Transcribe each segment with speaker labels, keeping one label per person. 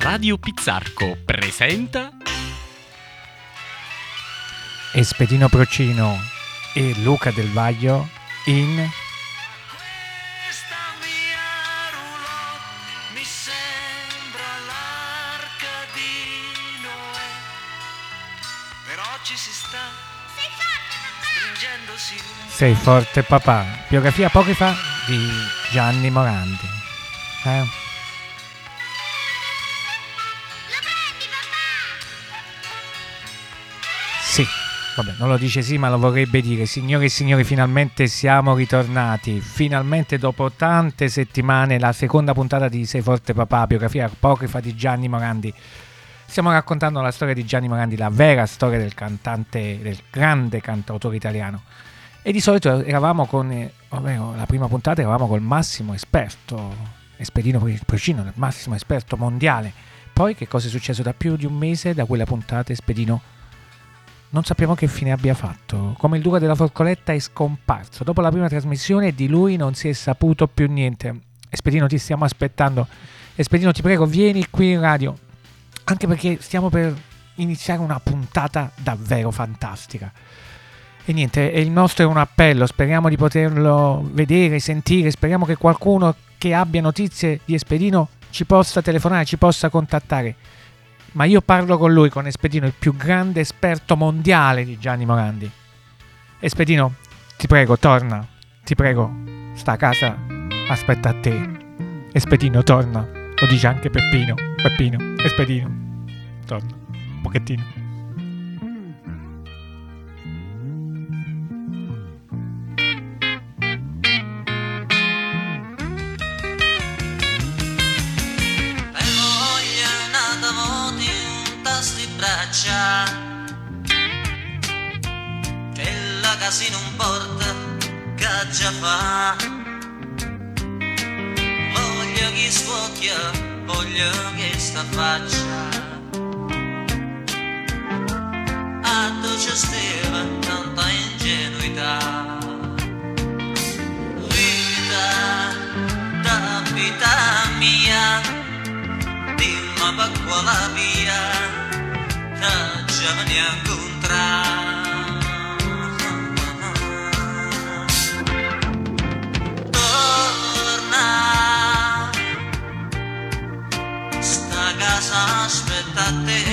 Speaker 1: Radio Pizzarco presenta
Speaker 2: Espedino Procino e Luca Del Vaglio in
Speaker 3: Questa mia roulotte mi sembra l'arca di Noè. Però ci si sta stringendosi
Speaker 2: Sei forte papà, biografia apocrifa di Gianni Morandi. Eh? Vabbè, non lo dice sì, ma lo vorrebbe dire. Signore e signori, finalmente siamo ritornati. Finalmente dopo tante settimane la seconda puntata di Sei forte papà, biografia apocrifa di Gianni Morandi. Stiamo raccontando la storia di Gianni Morandi, la vera storia del cantante, del grande cantautore italiano. E di solito eravamo con, eh, ovvero la prima puntata eravamo col massimo esperto, Espedino Procino, il massimo esperto mondiale. Poi che cosa è successo da più di un mese da quella puntata Espedino? Non sappiamo che fine abbia fatto. Come il duca della Forcoletta è scomparso. Dopo la prima trasmissione di lui non si è saputo più niente. Espedino ti stiamo aspettando. Espedino ti prego vieni qui in radio. Anche perché stiamo per iniziare una puntata davvero fantastica. E niente, il nostro è un appello, speriamo di poterlo vedere, sentire, speriamo che qualcuno che abbia notizie di Espedino ci possa telefonare, ci possa contattare. Ma io parlo con lui, con Espedino, il più grande esperto mondiale di Gianni Morandi. Espedino, ti prego, torna, ti prego, sta a casa, aspetta a te. Espedino, torna, lo dice anche Peppino, Peppino, Espedino, torna, un pochettino.
Speaker 3: La casa non porta già fa. Voglio che sfocchia, voglio che sta faccia. A dolce steva tanta ingenuità. Vita, da vita mia Dimma per quale via che già veni a incontrare aspetta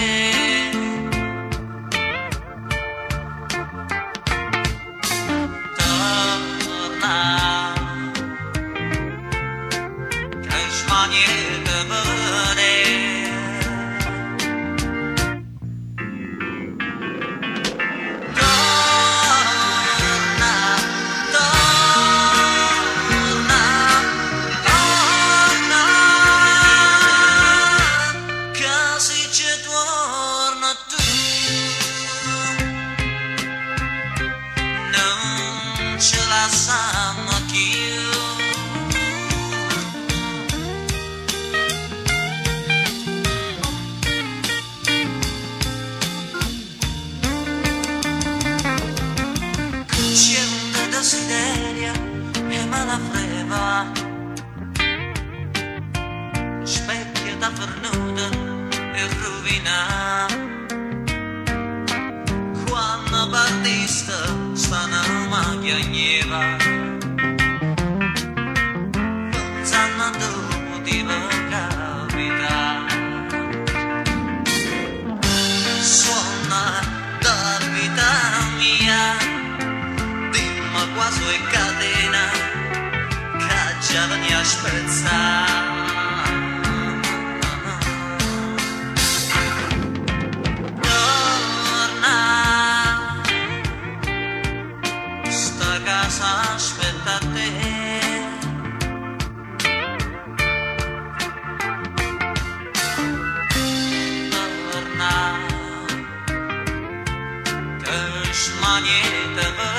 Speaker 3: Che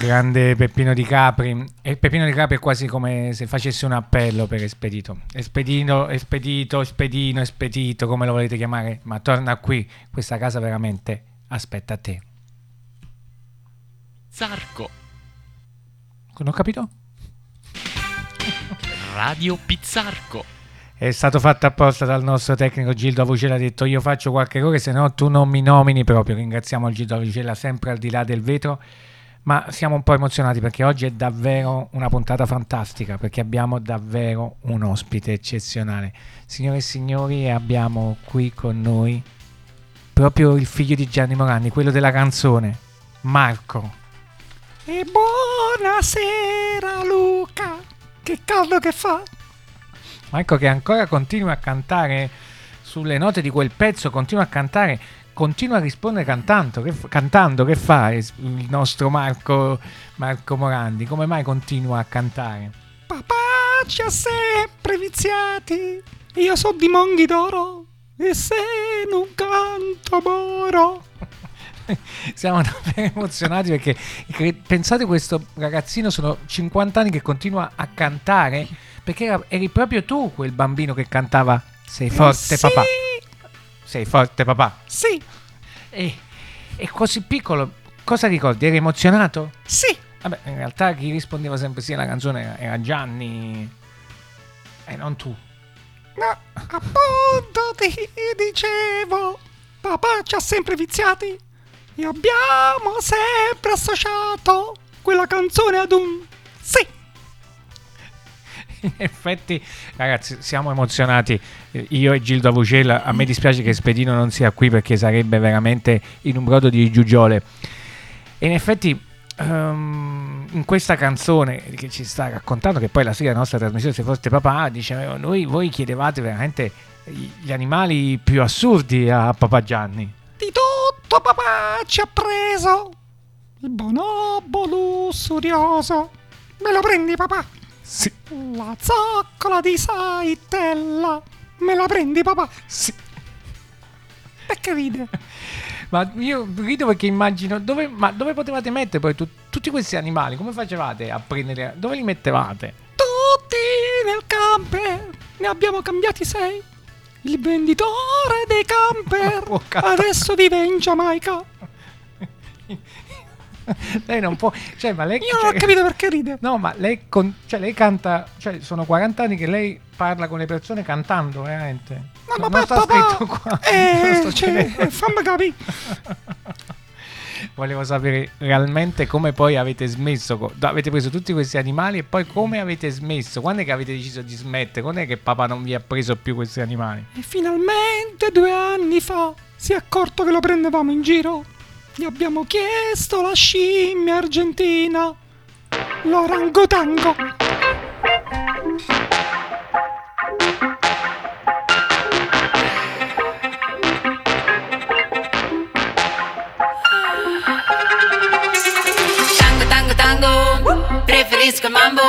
Speaker 2: grande Peppino di Capri. E Peppino di Capri è quasi come se facesse un appello per Espedito. Espedito, Espedito, Espedino, Espedito, come lo volete chiamare, ma torna qui. Questa casa veramente aspetta te.
Speaker 1: Zarco.
Speaker 2: Non ho capito?
Speaker 1: Radio Pizzarco.
Speaker 2: È stato fatto apposta dal nostro tecnico Gildo Avucella. Ha detto io faccio qualche errore, se no tu non mi nomini proprio. Ringraziamo il Gildo Avucella sempre al di là del vetro. Ma siamo un po' emozionati perché oggi è davvero una puntata fantastica. Perché abbiamo davvero un ospite eccezionale. Signore e signori, abbiamo qui con noi proprio il figlio di Gianni Morandi, quello della canzone, Marco.
Speaker 4: E buonasera Luca, che caldo che fa.
Speaker 2: Marco che ancora continua a cantare sulle note di quel pezzo, continua a cantare, continua a rispondere cantando. Che, cantando, che fa il nostro Marco, Marco Morandi? Come mai continua a cantare?
Speaker 4: Papà ci ha sempre viziati, io so di Monghi d'oro e se non canto moro.
Speaker 2: Siamo davvero emozionati perché pensate questo ragazzino sono 50 anni che continua a cantare perché eri proprio tu quel bambino che cantava Sei forte
Speaker 4: Eh, sì,
Speaker 2: papà. Sei forte papà.
Speaker 4: Sì,
Speaker 2: E, e così piccolo, cosa ricordi? Eri emozionato?
Speaker 4: sì,
Speaker 2: Vabbè, in realtà chi rispondeva sempre sì alla canzone era- era Gianni e non tu.
Speaker 4: ma appunto ti dicevo, papà ci ha sempre viziati e abbiamo sempre associato quella canzone ad un sì.
Speaker 2: In effetti, ragazzi, siamo emozionati. Eh, Io e Gildo Avucella, a me dispiace che Spedino non sia qui perché sarebbe veramente in un brodo di giugiole. E in effetti, ehm, in questa canzone che ci sta raccontando, che poi la sigla della nostra trasmissione, se foste papà, diceva, noi voi chiedevate veramente gli animali più assurdi a papà Gianni.
Speaker 4: Di tutto papà ci ha preso. Il bonobo lussurioso. Me lo prendi papà?
Speaker 2: Sì,
Speaker 4: La zoccola di saitella. Me la prendi papà?
Speaker 2: sì.
Speaker 4: Perché ride?
Speaker 2: Ma io rido perché immagino dove, ma dove potevate mettere poi tu- tutti questi animali? Come facevate a prendere? Dove li mettevate?
Speaker 4: Tutti nel camper. Ne abbiamo cambiati sei. Il venditore dei camper.
Speaker 2: Oh.
Speaker 4: Adesso vive in Giamaica.
Speaker 2: lei non può, cioè, ma lei
Speaker 4: Io non ho
Speaker 2: cioè-
Speaker 4: capito perché ride.
Speaker 2: No, ma lei, con- cioè, lei canta, cioè, sono 40 anni che lei parla con le persone cantando, veramente.
Speaker 4: No,
Speaker 2: No,
Speaker 4: ma
Speaker 2: non sta scritto qua.
Speaker 4: Eh, cioè, fammi capire.
Speaker 2: Volevo sapere realmente come poi avete smesso. Avete preso tutti questi animali e poi come avete smesso? Quando è che avete deciso di smettere? Quando è che papà non vi ha preso più questi animali?
Speaker 4: E finalmente due anni fa si è accorto che lo prendevamo in giro. Gli abbiamo chiesto la scimmia argentina. L'orangotango.
Speaker 5: Tango, tango, tango, preferisco il mambo.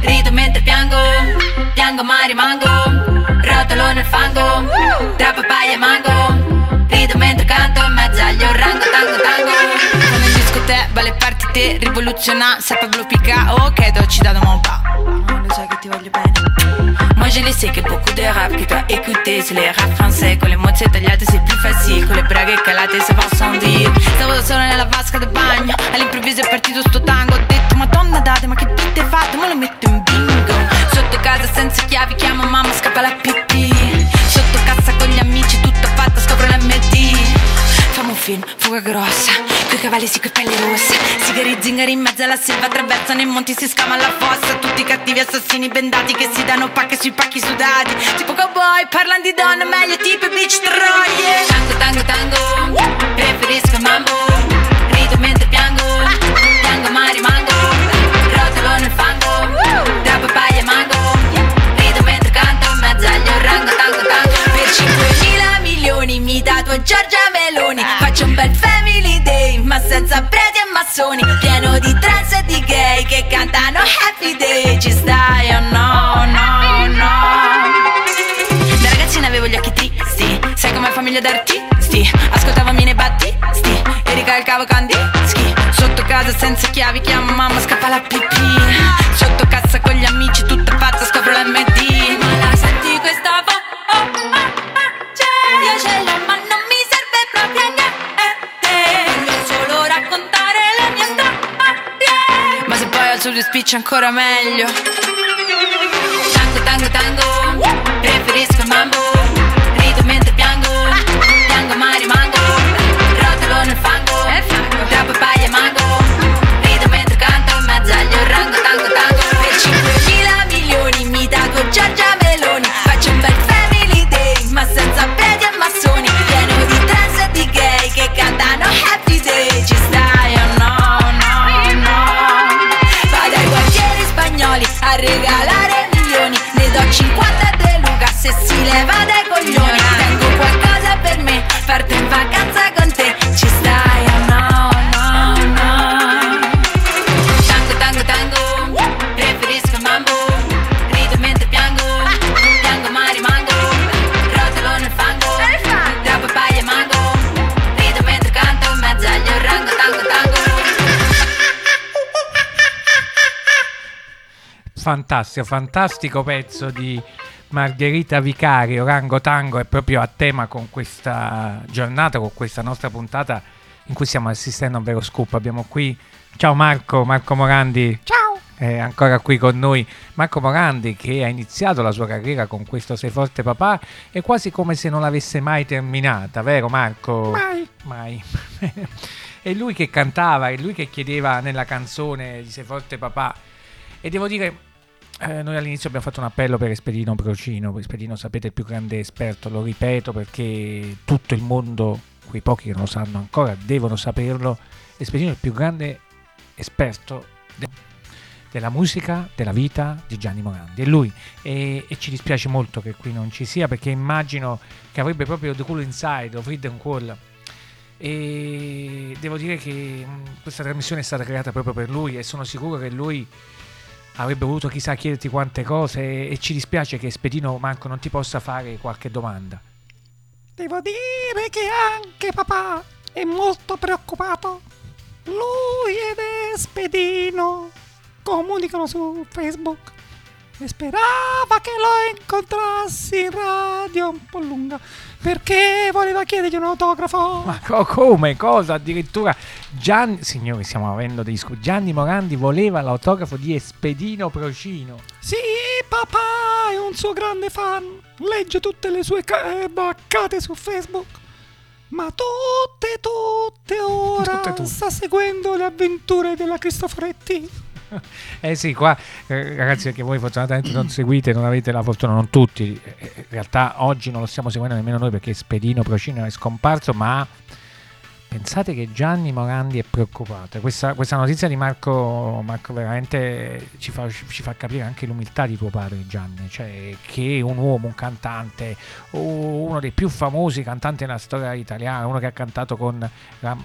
Speaker 5: Rido mentre piango, piango ma rimango. Rotolo nel fango, tra papaya e mango. Rido mentre canto in mezzo agli orango, tango, tango. Come in discoteca, balle partite, rivoluziona, sa Pablo Picao, che ci da mon pas. Lo sai che ti voglio bene. Moi je le sais que beaucoup de rap que tu as écouté C'est les rap français con le mots tagliate c'est plus facile Con le braghe calate se va sans dire Stavo da sola nella vasca del bagno All'improvviso è partito sto tango Ho detto madonna date ma che hai fatto Me lo metto in bingo Sotto casa senza chiavi chiamo mamma scappa la pipì film, fuga grossa Coi cavalli sì, coi pelle rosse Sigari zingari in mezzo alla selva Attraversano i monti, si scama alla fossa Tutti cattivi assassini bendati Che si danno pacche sui pacchi sudati Tipo cowboy, parlano di donne Meglio tipo beach troie. Tango, tango, tango Preferisco mambo Rido mentre piango Piango ma rimango Rotolo nel fango Tra papaya e mango Rido mentre canto In mezzo agli orango, tango, tango Per 5.000 milioni mi dato Giorgia Meloni. Faccio un bel family day Ma senza preti e massoni. Pieno di trans e di gay Che cantano happy day. Ci stai o no, no, no? Da ragazzina avevo gli occhi tristi. Sai come famiglia d'artisti Ascoltavo Mine Battisti E ricalcavo Kandinsky Sotto casa senza chiavi, chiamo mamma, scappa la pipì. Al sud spiccia ancora meglio. Tango, tango, tango, preferisco il mambo.
Speaker 2: Fantastico, fantastico pezzo di Margherita Vicario, Rango Tango, è proprio a tema con questa giornata, con questa nostra puntata in cui stiamo assistendo a un vero scoop. Abbiamo qui, ciao Marco, Marco Morandi,
Speaker 4: Ciao!
Speaker 2: è ancora qui con noi. Marco Morandi che ha iniziato la sua carriera con questo Sei Forte Papà, è quasi come se non l'avesse mai terminata, vero Marco?
Speaker 4: Mai.
Speaker 2: Mai. è lui che cantava, è lui che chiedeva nella canzone di Sei Forte Papà. E devo dire, eh, noi all'inizio abbiamo fatto un appello per Espedino Procino. Espedino, sapete, è il più grande esperto, lo ripeto perché tutto il mondo, quei pochi che non lo sanno ancora, devono saperlo. Espedino è il più grande esperto de- della musica, della vita di Gianni Morandi. È lui. E, e ci dispiace molto che qui non ci sia perché immagino che avrebbe proprio The Cool Inside o Freedom Call. E devo dire che questa trasmissione è stata creata proprio per lui e sono sicuro che lui avrebbe voluto chissà chiederti quante cose e, ci dispiace che Spedino Marco non ti possa fare qualche domanda.
Speaker 4: Devo dire che anche papà è molto preoccupato. Lui ed Espedino comunicano su Facebook e sperava che lo incontrassi in radio un po' lunga perché voleva chiedergli un autografo.
Speaker 2: Ma co- come? Cosa? Addirittura Gianni, signori, stiamo avendo dei scu- Gianni Morandi voleva l'autografo di Espedino Procino.
Speaker 4: Sì, papà è un suo grande fan. Legge tutte le sue ca- eh, baccate su Facebook. Ma tutte, tutte ora
Speaker 2: Tutte, tutte.
Speaker 4: sta seguendo le avventure della Cristoforetti.
Speaker 2: Eh sì, qua eh, ragazzi, perché voi fortunatamente non seguite, non avete la fortuna, non tutti. eh, In realtà oggi non lo stiamo seguendo nemmeno noi perché Spedino Procino è scomparso, ma pensate che Gianni Morandi è preoccupato. Questa, questa notizia di Marco, Marco veramente ci fa, ci fa capire anche l'umiltà di tuo padre Gianni, cioè che un uomo, un cantante, uno dei più famosi cantanti nella storia italiana, uno che ha cantato con,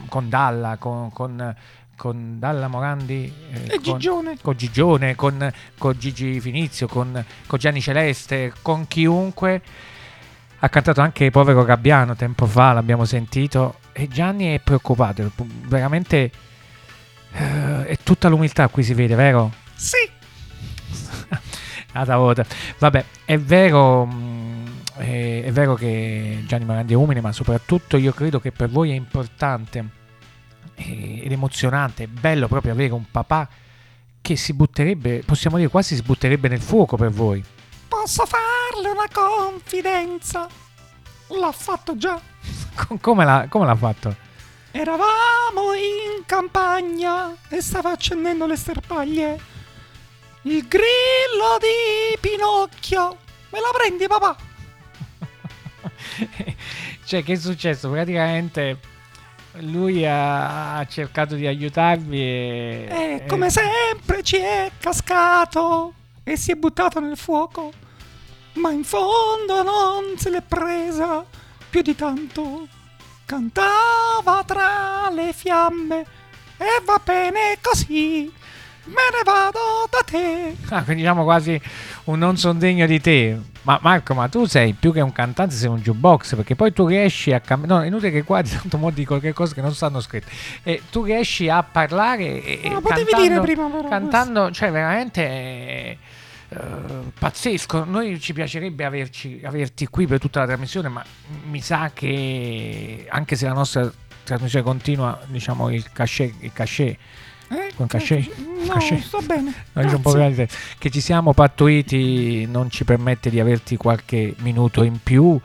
Speaker 2: con Dalla, con, con, con Dalla Morandi eh,
Speaker 4: E
Speaker 2: con-
Speaker 4: Gigione.
Speaker 2: con Gigione, con, con Gigi Finizio, con, con Gianni Celeste, con chiunque. Ha cantato anche Povero Gabbiano tempo fa, l'abbiamo sentito. E Gianni è preoccupato, veramente eh, è tutta l'umiltà qui si vede, vero?
Speaker 4: Sì,
Speaker 2: Ad volta. Vabbè, è vero, mm, è, è vero che Gianni Morandi è umile, ma soprattutto io credo che per voi è importante eh, ed emozionante, è bello proprio avere un papà che si butterebbe, possiamo dire quasi si butterebbe nel fuoco per voi.
Speaker 4: posso farle una confidenza. L'ha fatto già.
Speaker 2: Com- Come l'ha, come l'ha fatto?
Speaker 4: Eravamo in campagna e stava accendendo le sterpaglie. Il grillo di Pinocchio. Me la prendi, papà?
Speaker 2: cioè, che è successo? Praticamente lui ha, ha cercato di aiutarvi e...
Speaker 4: E come sempre ci è cascato e si è buttato nel fuoco. Ma in fondo non se l'è presa più di tanto. Cantava tra le fiamme e va bene così. Me ne vado da te.
Speaker 2: Ah, quindi diciamo quasi un non son degno di te. Ma Marco, ma tu sei più che un cantante, sei un jukebox, perché poi tu riesci a cambiare. No, inutile che qua di tanto mo dico qualche cosa che non stanno scritte. E tu riesci a parlare e,
Speaker 4: Ma potevi
Speaker 2: cantando,
Speaker 4: dire prima, però.
Speaker 2: cantando, cioè veramente eh, eh, pazzesco. Noi ci piacerebbe averci, averti qui per tutta la trasmissione, ma mi sa che anche se la nostra trasmissione continua, diciamo il cachet, il cachet? Con cachet?
Speaker 4: No,
Speaker 2: Cachet?
Speaker 4: sto bene.
Speaker 2: No, che ci siamo pattuiti non ci permette di averti qualche minuto in più,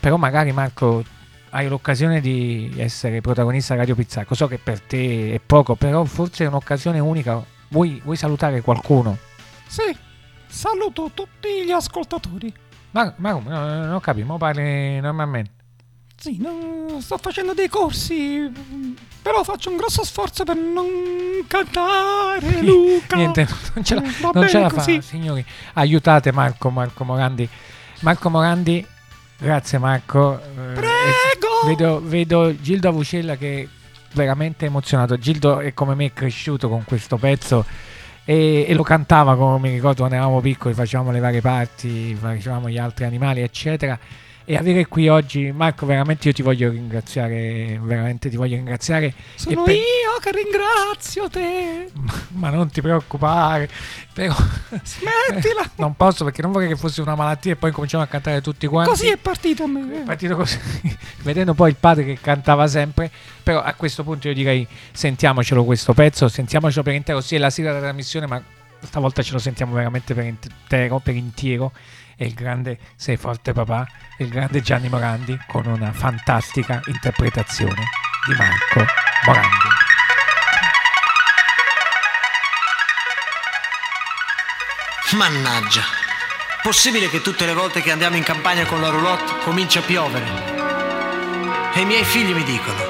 Speaker 2: però magari Marco hai l'occasione di essere protagonista Radio Pizzarco, so che per te è poco, però forse è un'occasione unica, vuoi, vuoi salutare qualcuno?
Speaker 4: Sì, saluto tutti gli ascoltatori.
Speaker 2: Ma, ma come? No, no, non capisco, parli normalmente.
Speaker 4: Sì, no, sto facendo dei corsi, però faccio un grosso sforzo per non cantare, Luca.
Speaker 2: Niente, non ce la,
Speaker 4: Mm, va
Speaker 2: non ce la fa, signori. Aiutate Marco, Marco Morandi. Marco Morandi, grazie Marco. Eh,
Speaker 4: Prego!
Speaker 2: Vedo, vedo Gildo Avucella che è veramente emozionato. Gildo è come me è cresciuto con questo pezzo e, e lo cantava come mi ricordo quando eravamo piccoli, facevamo le varie parti, facevamo gli altri animali, eccetera. E avere qui oggi, Marco, veramente io ti voglio ringraziare, veramente ti voglio ringraziare.
Speaker 4: Sono
Speaker 2: pe-
Speaker 4: io che ringrazio te.
Speaker 2: Ma non ti preoccupare, però
Speaker 4: Smettila.
Speaker 2: non posso perché non vorrei che fosse una malattia e poi cominciamo a cantare tutti quanti.
Speaker 4: Così è partito
Speaker 2: È partito così, vedendo poi il padre che cantava sempre. Però a questo punto io direi sentiamocelo questo pezzo, sentiamocelo per intero. Sì, è la sigla della trasmissione, ma stavolta ce lo sentiamo veramente per intero, per intero. È il grande Sei forte papà, il grande Gianni Morandi con una fantastica interpretazione di Marco Morandi.
Speaker 6: Mannaggia. Possibile che tutte le volte che andiamo in campagna con la roulotte comincia a piovere? E i miei figli mi dicono: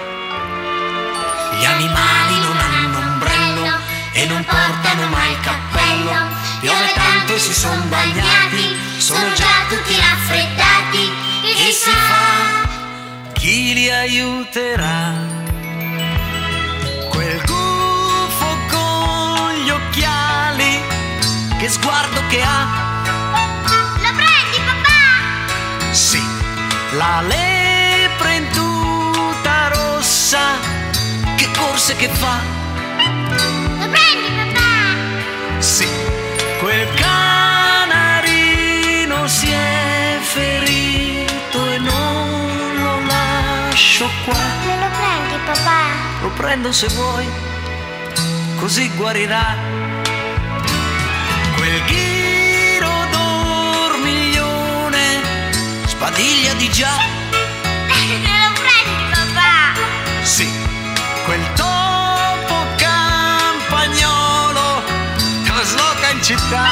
Speaker 6: Gli animali non hanno ombrello e non portano mai cappello. Piove tanto e si sono bagnati, sono già tutti raffreddati. Che si fa? Chi li aiuterà? Quel gufo con gli occhiali, che sguardo che ha?
Speaker 7: Lo prendi, papà?
Speaker 6: Sì, la lepre in tuta rossa, che corse che fa?
Speaker 7: Lo prendi, papà?
Speaker 6: Sì, quel canarino si è ferito e non lo lascio qua.
Speaker 7: Me lo prendi, papà?
Speaker 6: Lo prendo se vuoi, così guarirà. Quel ghiro dormiglione, sbadiglia di già. Città.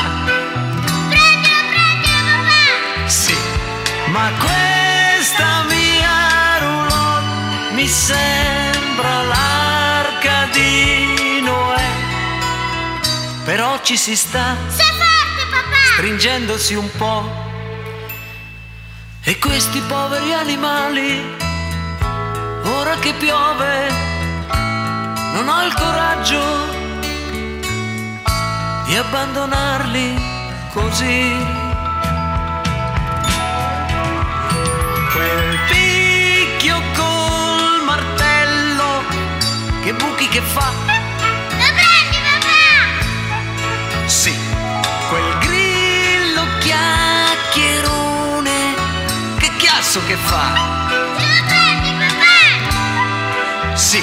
Speaker 7: Prendilo, prendilo, papà!
Speaker 6: Sì, ma questa mia roulotte mi sembra l'arca di Noè. Però ci si sta
Speaker 7: Sei forte, papà!
Speaker 6: stringendosi un po'. E questi poveri animali, ora che piove, non ho il coraggio di abbandonarli così. Quel picchio col martello, che buchi che fa.
Speaker 7: Lo prendi, papà?
Speaker 6: Sì, quel grillo chiacchierone, che chiasso che fa?
Speaker 7: Lo prendi, papà?
Speaker 6: Sì,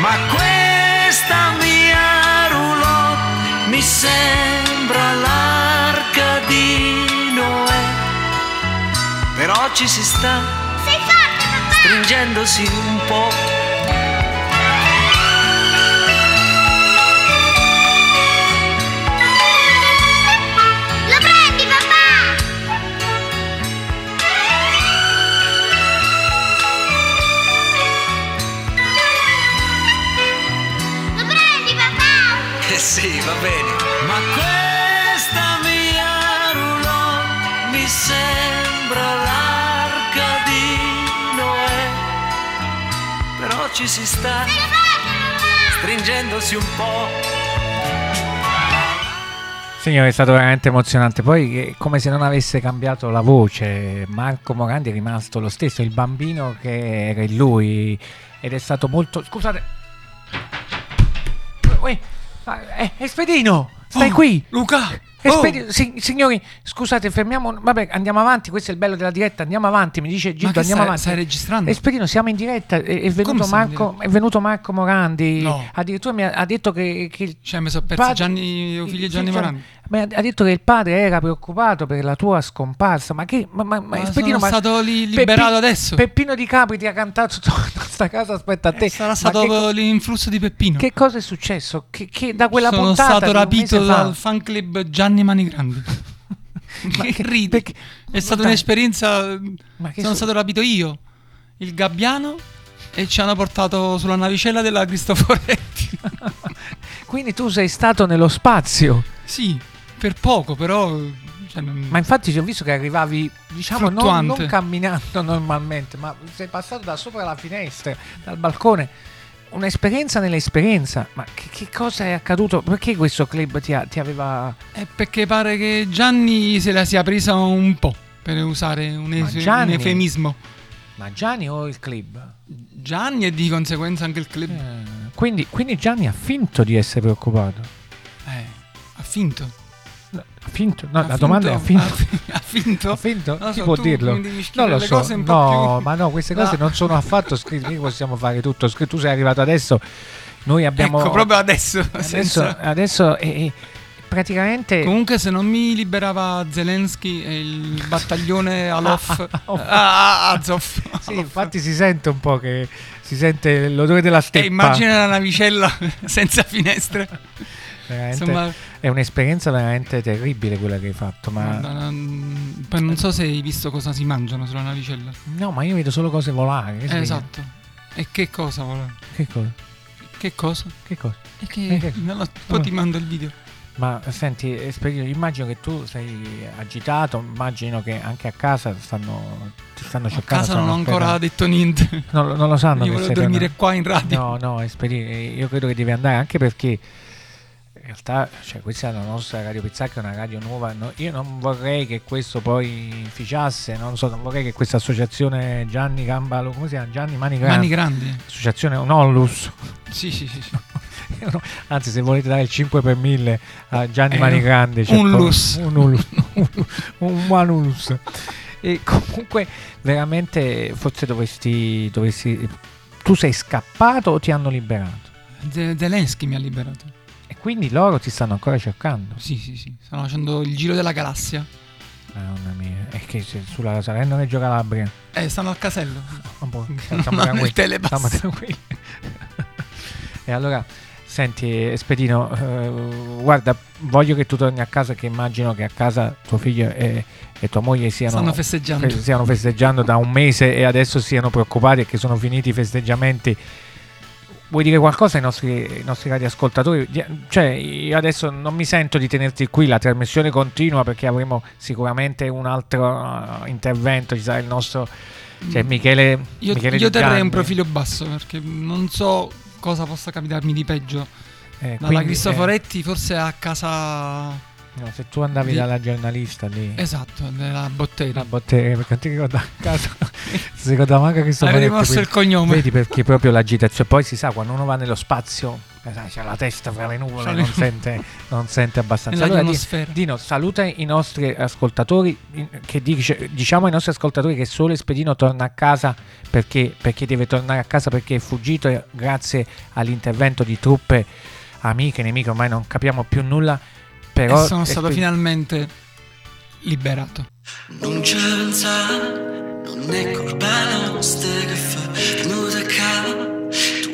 Speaker 6: ma questa mi sembra l'arca di Noè. Però ci si sta stringendosi un po'. Sì, va bene. Ma questa mia roulotte mi sembra l'arca di Noè. Però ci si sta stringendosi un po'.
Speaker 2: Signore, è stato veramente emozionante. Poi, eh, come se non avesse cambiato la voce, Marco Morandi è rimasto lo stesso, il bambino che era in lui. Ed è stato molto. Scusate. Uè, ah, eh, Espedino, stai
Speaker 8: Oh,
Speaker 2: qui.
Speaker 8: Luca!
Speaker 2: Espedi-
Speaker 8: oh,
Speaker 2: si- signori, scusate, fermiamo. Vabbè, andiamo avanti. Questo è il bello della diretta. Andiamo avanti. Mi dice Gildo, andiamo
Speaker 8: stai,
Speaker 2: avanti.
Speaker 8: stai registrando?
Speaker 2: Espedino, siamo in diretta. È, è venuto, Marco, è venuto Marco Morandi.
Speaker 8: No.
Speaker 2: Addirittura mi ha, ha detto che, che
Speaker 8: Cioè, mi sono perso
Speaker 2: padre-
Speaker 8: Gianni, figlio Gianni
Speaker 2: Gian-
Speaker 8: Morandi.
Speaker 2: ma ha detto che il padre era preoccupato per la tua scomparsa. Ma che. Ma, ma, ma
Speaker 8: Ma
Speaker 2: Espedino,
Speaker 8: sono
Speaker 2: ma
Speaker 8: stato
Speaker 2: Peppi-
Speaker 8: liberato adesso.
Speaker 2: Peppino Di Capri ti ha cantato torna a sta casa, aspetta a te.
Speaker 8: Eh, Sarà stato
Speaker 2: co-
Speaker 8: l'influsso di Peppino.
Speaker 2: che cosa è successo? Che, che da quella
Speaker 8: Sono
Speaker 2: puntata
Speaker 8: stato
Speaker 2: di un
Speaker 8: rapito dal fan club Gianni Manigrandi.
Speaker 2: Ma
Speaker 8: che
Speaker 2: che-
Speaker 8: ridi?
Speaker 2: perché-
Speaker 8: È stata un'esperienza.
Speaker 2: Ma che
Speaker 8: Sono stato rapito io, il Gabbiano, e ci hanno portato sulla navicella della Cristoforetti.
Speaker 2: Quindi tu sei stato nello spazio.
Speaker 8: sì, per poco, però. cioè, non-
Speaker 2: Ma infatti ci ho visto che arrivavi, diciamo, non, non camminando normalmente, ma sei passato da sopra la finestra, dal balcone. Un'esperienza nell'esperienza. Ma che, che cosa è accaduto? Perché questo club ti, ha- ti aveva...
Speaker 8: È perché pare che Gianni se la sia presa un po', per usare un, es-
Speaker 2: Gianni?
Speaker 8: un eufemismo.
Speaker 2: Ma Gianni o il club?
Speaker 8: Gianni e di conseguenza anche il club.
Speaker 2: Eh, quindi, quindi Gianni ha finto di essere preoccupato.
Speaker 8: Eh, ha finto.
Speaker 2: Ha finto? No,
Speaker 8: Ha
Speaker 2: la
Speaker 8: finto?
Speaker 2: domanda è ha finto.
Speaker 8: Ha, finto?
Speaker 2: Ha finto? Chi
Speaker 8: so,
Speaker 2: può dirlo? Non lo so. No,
Speaker 8: più-
Speaker 2: ma no, queste cose
Speaker 8: No.
Speaker 2: non sono affatto scritte. Mica possiamo fare tutto scritto. Tu sei arrivato adesso. Noi abbiamo.
Speaker 8: Ecco, proprio adesso.
Speaker 2: adesso,
Speaker 8: senza-
Speaker 2: adesso eh, praticamente.
Speaker 8: Comunque, se non mi liberava Zelensky e il battaglione Alof,
Speaker 2: Ah, ah,
Speaker 8: ah, ah, Azov.
Speaker 2: Sì, infatti si sente un po' che si sente l'odore della
Speaker 8: E
Speaker 2: steppa.
Speaker 8: immagina la navicella senza finestre.
Speaker 2: Veramente-
Speaker 8: Insomma,
Speaker 2: È un'esperienza veramente terribile quella che hai fatto. Ma
Speaker 8: guarda, non- poi non so se hai visto cosa si mangiano sulla navicella.
Speaker 2: no, ma io vedo solo cose volare.
Speaker 8: Eh, esatto. E che cosa, vuole?
Speaker 2: che cosa?
Speaker 8: Che cosa?
Speaker 2: Che cosa?
Speaker 8: E che...
Speaker 2: Eh, che-
Speaker 8: lo- poi ti mando il video.
Speaker 2: Ma senti, immagino che tu sei agitato, immagino che anche a casa stanno, ti stanno
Speaker 8: A
Speaker 2: cercando.
Speaker 8: casa non ho ancora detto niente.
Speaker 2: Non, lo- non lo sanno.
Speaker 8: Io volevo dormire
Speaker 2: tornato.
Speaker 8: qua in radio.
Speaker 2: No, no, Esperino, io credo che devi andare anche perché realtà cioè, questa è la nostra Radio Pizzacca, è una radio nuova. no- io non vorrei che questo poi inficiasse, non so, non vorrei che questa associazione Gianni Gambalo, come si chiama? Gianni Mani Grandi.
Speaker 8: Mani grandi.
Speaker 2: Associazione Onollus.
Speaker 8: Sì, sì, sì. sì.
Speaker 2: Anzi, se volete dare il 5 per 1000 a Gianni
Speaker 8: Eh,
Speaker 2: Mani Grandi, c'è
Speaker 8: un lus.
Speaker 2: un ulus, un manulus. E comunque, veramente, forse dovresti, dovresti. Tu sei scappato o ti hanno liberato?
Speaker 8: Zelensky mi ha liberato.
Speaker 2: Quindi loro ti stanno ancora cercando.
Speaker 8: Sì, sì, sì. Stanno facendo il giro della galassia.
Speaker 2: Mamma mia, è che sulla Salerno Reggio Calabria.
Speaker 8: Eh, stanno al casello.
Speaker 2: Vabbè,
Speaker 8: Non
Speaker 2: stiamo
Speaker 8: hanno
Speaker 2: tranquilli, stiamo tranquilli. e allora, senti, Espedino, eh, guarda, voglio che tu torni a casa, che immagino che a casa tuo figlio e, e tua moglie siano,
Speaker 8: Stanno festeggiando.
Speaker 2: fe- stiano festeggiando da un mese e adesso siano preoccupati e che sono finiti i festeggiamenti. Vuoi dire qualcosa ai nostri, ai nostri radioascoltatori? Di- Cioè, io adesso non mi sento di tenerti qui, la trasmissione continua perché avremo sicuramente un altro eh, intervento, ci sarà il nostro... Cioè, Michele,
Speaker 8: Io,
Speaker 2: Michele
Speaker 8: io terrei un profilo basso perché non so cosa possa capitarmi di peggio.
Speaker 2: Eh,
Speaker 8: Dalla
Speaker 2: quindi,
Speaker 8: Cristoforetti forse a casa...
Speaker 2: eh, no, se tu andavi
Speaker 8: di-
Speaker 2: dalla giornalista lì,
Speaker 8: Esatto, della bottega.
Speaker 2: bottega, perché non ti ricorda a casa, si ricordava manco che sto
Speaker 8: Avrei rimosso il cognome.
Speaker 2: Vedi perché proprio l'agitazione. Poi si sa, quando uno va nello spazio, eh, c'ha la testa fra le nuvole, non sente, non sente abbastanza.
Speaker 8: Nella
Speaker 2: Allora. Dino, saluta i nostri ascoltatori. Che dice, diciamo ai nostri ascoltatori che solo Espedino torna a casa perché, perché deve tornare a casa perché è fuggito e grazie all'intervento di truppe amiche, nemiche, ormai non capiamo più nulla. Però
Speaker 8: e sono stato
Speaker 2: Espe-
Speaker 8: finalmente liberato.
Speaker 9: Non pensare, non è colpa nostra che fa venuta a capo.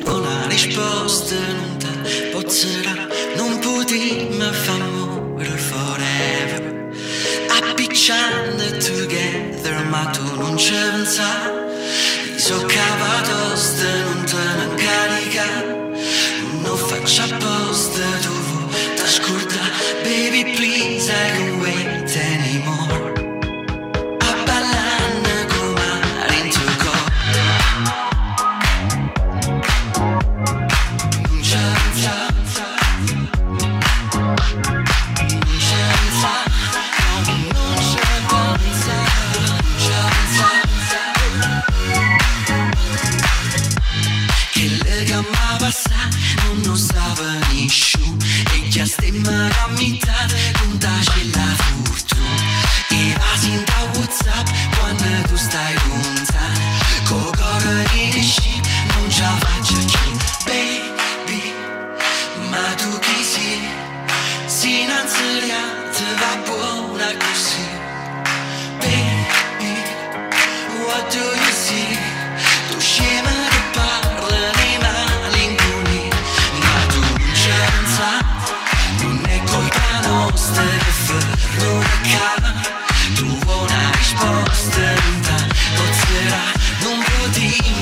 Speaker 9: Tu una risposta non te pozzerà, non potremmo far morire forever. Appicciando together, ma tu non ci pensare. Mi so cavato, non te ne carica. Baby, please,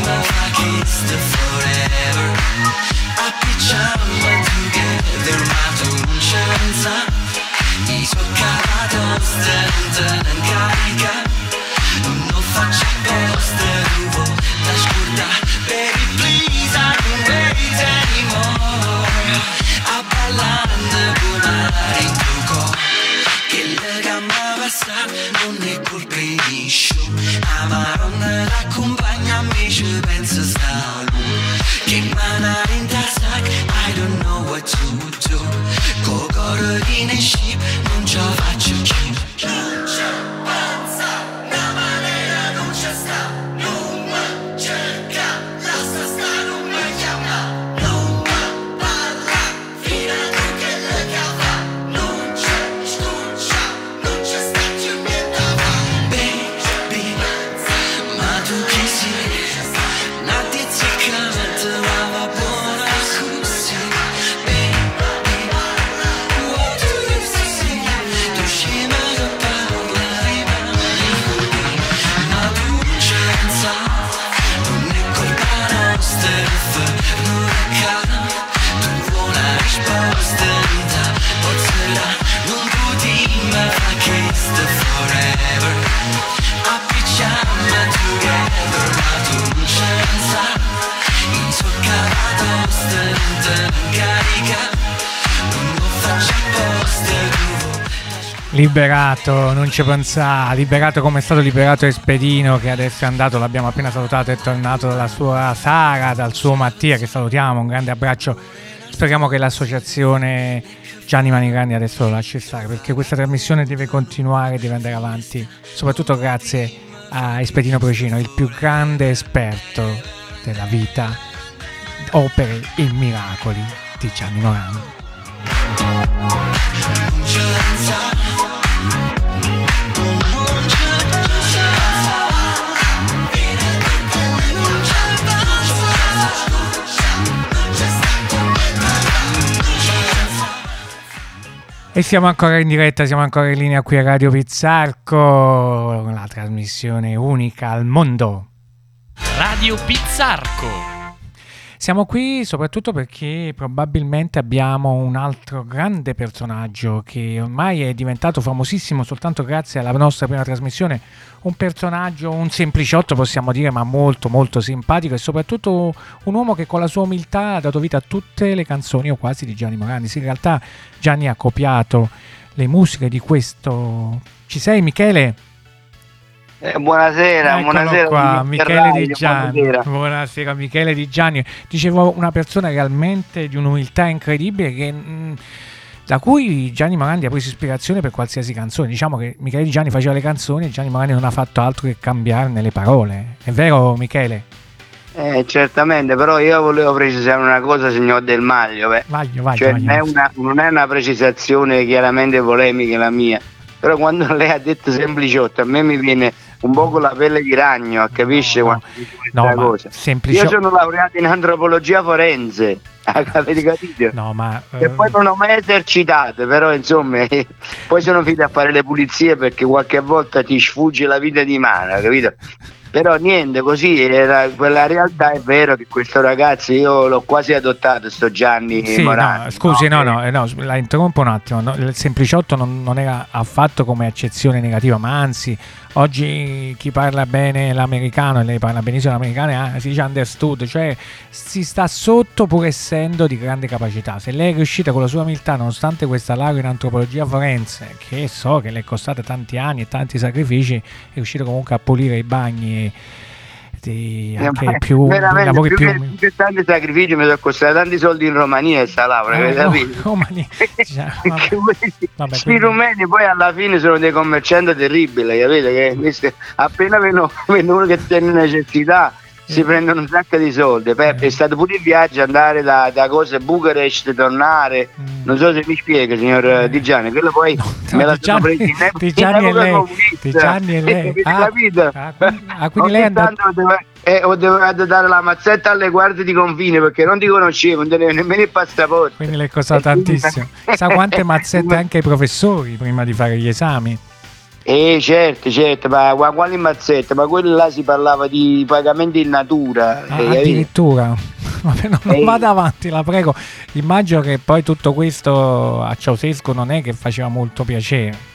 Speaker 9: potremmo fare questo forever appicciamo together ma tu non c'è pensato i suoi non te ne carica non faccio apposta devo da scordare baby please I don't wait anymore a ballare come in cuore che la gamma passa non di show la maronna l'accompagna a me ci pensa sta lui che manare in tasca I don't know what to do. Co coro di ne ship
Speaker 2: Liberato, non ci pensà, liberato come è stato liberato Espedino che adesso è andato, l'abbiamo appena salutato, è tornato dalla sua Sara, dal suo Mattia che salutiamo, un grande abbraccio. Speriamo che l'associazione Gianni Manigrandi adesso lo lasci stare perché questa trasmissione deve continuare, deve andare avanti, soprattutto grazie a Espedino Procino, il più grande esperto della vita, opere e miracoli di Gianni Morandi. E siamo ancora in diretta, siamo ancora in linea qui a Radio Pizzarco, la trasmissione unica al mondo.
Speaker 1: Radio Pizzarco.
Speaker 2: Siamo qui soprattutto perché probabilmente abbiamo un altro grande personaggio che ormai è diventato famosissimo soltanto grazie alla nostra prima trasmissione, un personaggio, un sempliciotto possiamo dire, ma molto molto simpatico e soprattutto un uomo che con la sua umiltà ha dato vita a tutte le canzoni o quasi di Gianni Morandi. Sì, in realtà Gianni ha copiato le musiche di questo... Ci sei Michele?
Speaker 10: Eh, buonasera,
Speaker 2: Eccolo
Speaker 10: buonasera.
Speaker 2: qua, Michele Di Gianni.
Speaker 10: buonasera.
Speaker 2: Buonasera, Michele Di Gianni. Dicevo una persona realmente di un'umiltà incredibile che, mh, da cui Gianni Morandi ha preso ispirazione per qualsiasi canzone. Diciamo che Michele Di Gianni faceva le canzoni e Gianni Morandi non ha fatto altro che cambiarne le parole. È vero, Michele?
Speaker 10: Eh, certamente, però io volevo precisare una cosa, signor Del Maglio. beh.
Speaker 2: Vaglio, vaglio,
Speaker 10: Cioè,
Speaker 2: vaglio.
Speaker 10: non, è una, non è una precisazione chiaramente polemica la mia, però quando lei ha detto sempliciotto, a me mi viene un po' con la pelle di ragno?
Speaker 2: No,
Speaker 10: dice questa
Speaker 2: no, ma
Speaker 10: cosa.
Speaker 2: semplici-
Speaker 10: Io sono laureato in antropologia forense, avete capito?
Speaker 2: No, ma...
Speaker 10: E
Speaker 2: eh,
Speaker 10: poi non ho mai esercitato, però insomma, poi sono finito a fare le pulizie perché qualche volta ti sfugge la vita di mano, capito? Però niente, così era quella realtà è vero che questo ragazzo io l'ho quasi adottato, sto Gianni
Speaker 2: Sì,
Speaker 10: Morandi.
Speaker 2: no, scusi, no, no, eh, no, la interrompo un attimo. no, il sempliciotto non, non era affatto come accezione negativa, ma anzi, oggi chi parla bene l'americano e lei parla benissimo l'americano si dice understood, cioè si sta sotto pur essendo di grande capacità. Se lei è riuscita con la sua umiltà, nonostante questa laurea in antropologia forense, che so che le è costata tanti anni e tanti sacrifici, è riuscita comunque a pulire i bagni. E faresti anche più
Speaker 10: Veramente,
Speaker 2: lavori
Speaker 10: più,
Speaker 2: più,
Speaker 10: che, più che tanti sacrifici mi sono costati tanti soldi in Romania e sta laurea,
Speaker 2: Eh, no,
Speaker 10: capito?
Speaker 2: Romani- cioè, vabbè.
Speaker 10: Che
Speaker 2: quindi-
Speaker 10: rumeni poi alla fine sono dei commercianti terribili, capite? Che appena vedono uno che tiene necessità si
Speaker 2: Eh.
Speaker 10: prendono un sacco di soldi. Poi è stato pure il viaggio andare da, da cose Bucarest, tornare.
Speaker 2: Mm.
Speaker 10: Non so se mi spiega, signor eh, Di Gianni, quello poi
Speaker 2: No,
Speaker 10: me la sono
Speaker 2: Gianni-
Speaker 10: presa in
Speaker 2: Di Gianni
Speaker 10: in
Speaker 2: lei. Di Gianni è lei. Ah,
Speaker 10: capito?
Speaker 2: ah, quindi- ah, quindi lei è andato-
Speaker 10: eh, ho dovuto dare la mazzetta alle guardie di confine perché non ti conoscevo, non tenevo nemmeno il passaporto.
Speaker 2: Quindi le è costato
Speaker 10: E
Speaker 2: tantissimo. Sa quante mazzette anche ai professori prima di fare gli esami?
Speaker 10: Eh certo, certo, ma qua- quali mazzette? Ma quello là si parlava di pagamenti in natura.
Speaker 2: Ah,
Speaker 10: eh,
Speaker 2: addirittura. Vabbè, non, non
Speaker 10: Ehi.
Speaker 2: vada avanti, la prego. Immagino che poi tutto questo a Ceausescu non è che faceva molto piacere.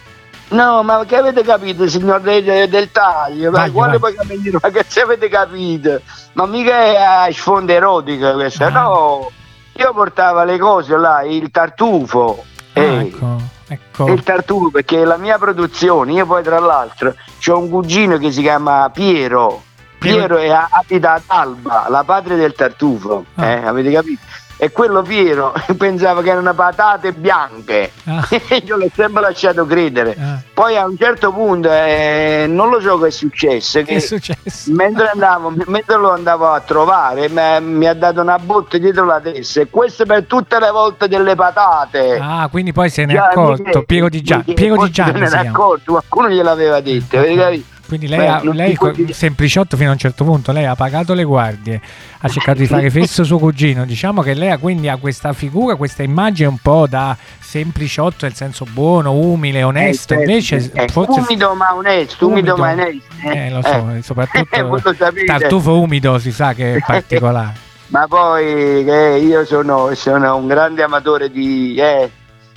Speaker 10: No, ma che avete capito, signor Re de- del taglio? Ma quale pagamenti? Ma che ci avete capito? Ma mica è a sfondo erotico questa,
Speaker 2: Ah.
Speaker 10: no. Io portavo le cose là, il tartufo.
Speaker 2: Ah, ecco, ecco.
Speaker 10: Il tartufo, perché la mia produzione, io poi tra l'altro ho un cugino che si chiama Piero.
Speaker 2: Piero-
Speaker 10: Piero è abita ad Alba, la patria del tartufo,
Speaker 2: Ah.
Speaker 10: eh, avete capito? E quello Piero pensava che erano patate bianche,
Speaker 2: Ah,
Speaker 10: io l'ho sempre lasciato credere.
Speaker 2: ah.
Speaker 10: Poi a un certo punto, eh, non lo so che è successo,
Speaker 2: Che è successo?
Speaker 10: mentre, andavo, mentre lo andavo a trovare mi, mi ha dato una botta dietro la testa e questo per tutte le volte delle patate.
Speaker 2: Ah, quindi poi se ne è accorto. Piero di Gianni. Piero di Gianni
Speaker 10: se ne
Speaker 2: chiama.
Speaker 10: accorto, qualcuno gliel'aveva detto, capito?
Speaker 2: Quindi lei,
Speaker 10: Beh,
Speaker 2: ha, lei sempliciotto fino a un certo punto, lei ha pagato le guardie, ha cercato di fare fesso suo cugino. Diciamo che lei ha quindi ha questa figura, questa immagine un po' da sempliciotto, nel senso buono, umile, onesto.
Speaker 10: Eh, certo,
Speaker 2: Invece
Speaker 10: eh,
Speaker 2: forse
Speaker 10: umido ma onesto, umido,
Speaker 2: Umido.
Speaker 10: ma onesto.
Speaker 2: Eh, lo so,
Speaker 10: eh.
Speaker 2: soprattutto
Speaker 10: Voi lo sapete.
Speaker 2: tartufo umido si sa che è particolare.
Speaker 10: Ma poi io sono, sono un grande amatore di, eh,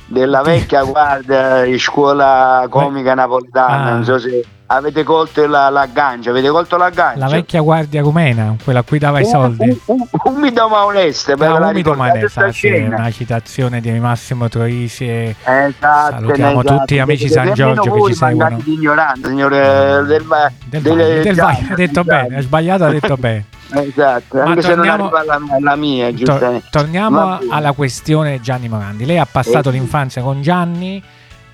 Speaker 10: della vecchia guardia di scuola comica napoletana.
Speaker 2: Ah.
Speaker 10: Non so se avete colto la- l'aggancio, avete colto l'aggancio?
Speaker 2: La vecchia guardia rumena, quella a cui dava i soldi.
Speaker 10: u- u- umido ma onesto, ve
Speaker 2: Ah,
Speaker 10: la
Speaker 2: umido ma
Speaker 10: ricordate
Speaker 2: ne
Speaker 10: sta
Speaker 2: sa, sì, una citazione di Massimo Troisi e
Speaker 10: Esatto,
Speaker 2: Salutiamo
Speaker 10: esatto.
Speaker 2: tutti gli amici
Speaker 10: Perché
Speaker 2: San Giorgio che ci seguono.
Speaker 10: di ignoranza, signore del,
Speaker 2: del Valle, del Valle,
Speaker 10: Gianni,
Speaker 2: ha detto bene, ha sbagliato, ha detto bene.
Speaker 10: Esatto,
Speaker 2: Ma
Speaker 10: anche se non
Speaker 2: torniamo-
Speaker 10: arriva alla, alla mia, giustamente.
Speaker 2: torniamo alla questione Gianni Morandi. Lei ha passato
Speaker 10: Eh.
Speaker 2: l'infanzia con Gianni,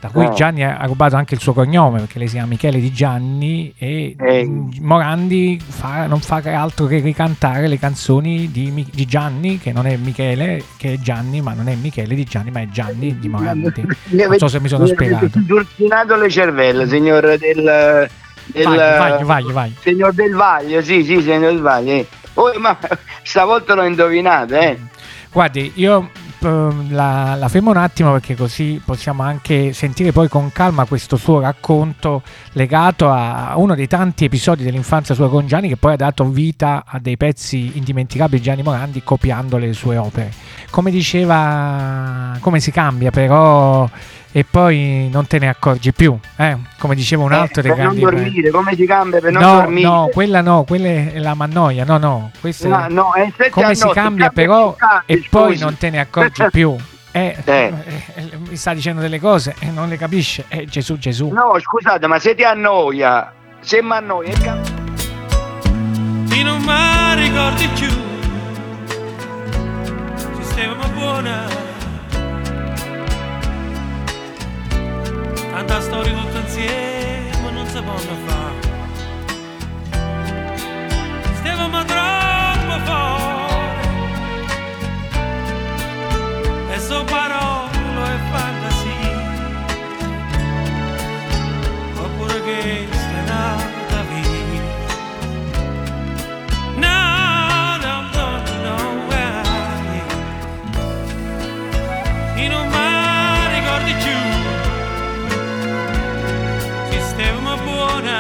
Speaker 2: da cui. Gianni ha rubato anche il suo cognome perché lei si chiama Michele Di Gianni e
Speaker 10: Eh.
Speaker 2: mm, Morandi fa- non fa altro che ricantare le canzoni di, di Gianni, che non è Michele, che è Gianni, ma non è Michele Di Gianni, ma è Gianni di Morandi. Non so se mi sono spiegato.
Speaker 10: Turchinato le cervelle, signor del, del
Speaker 2: Vai, vai, vai,
Speaker 10: signor del Vaglio, sì, sì, signor del Vaglio. Oh, ma stavolta l'ho indovinato, eh.
Speaker 2: Guardi, io la, la fermo un attimo perché così possiamo anche sentire poi con calma questo suo racconto legato a uno dei tanti episodi dell'infanzia sua con Gianni che poi ha dato vita a dei pezzi indimenticabili di Gianni Morandi copiando le sue opere. Come diceva, come si cambia però e poi non te ne accorgi più, eh? come diceva un altro
Speaker 10: Eh,
Speaker 2: dei
Speaker 10: per non
Speaker 2: grandi...
Speaker 10: dormire, come si cambia per non
Speaker 2: no,
Speaker 10: dormire?
Speaker 2: no, quella no, quella è la mannoia, no, no, questa
Speaker 10: No,
Speaker 2: è
Speaker 10: no, è
Speaker 2: come si cambia però
Speaker 10: tardi,
Speaker 2: e poi
Speaker 10: scusi.
Speaker 2: non te ne accorgi più. Eh,
Speaker 10: Eh.
Speaker 2: eh, mi sta dicendo delle cose e non le capisce. Eh, Gesù, Gesù.
Speaker 10: No, scusate, ma se ti annoia, se mi annoia,
Speaker 11: Ti non mi ricordi più Sistema buona Tanta storia tutta insieme non si può fare. Stavamo troppo fuori. E so parole e fantasia Oppure che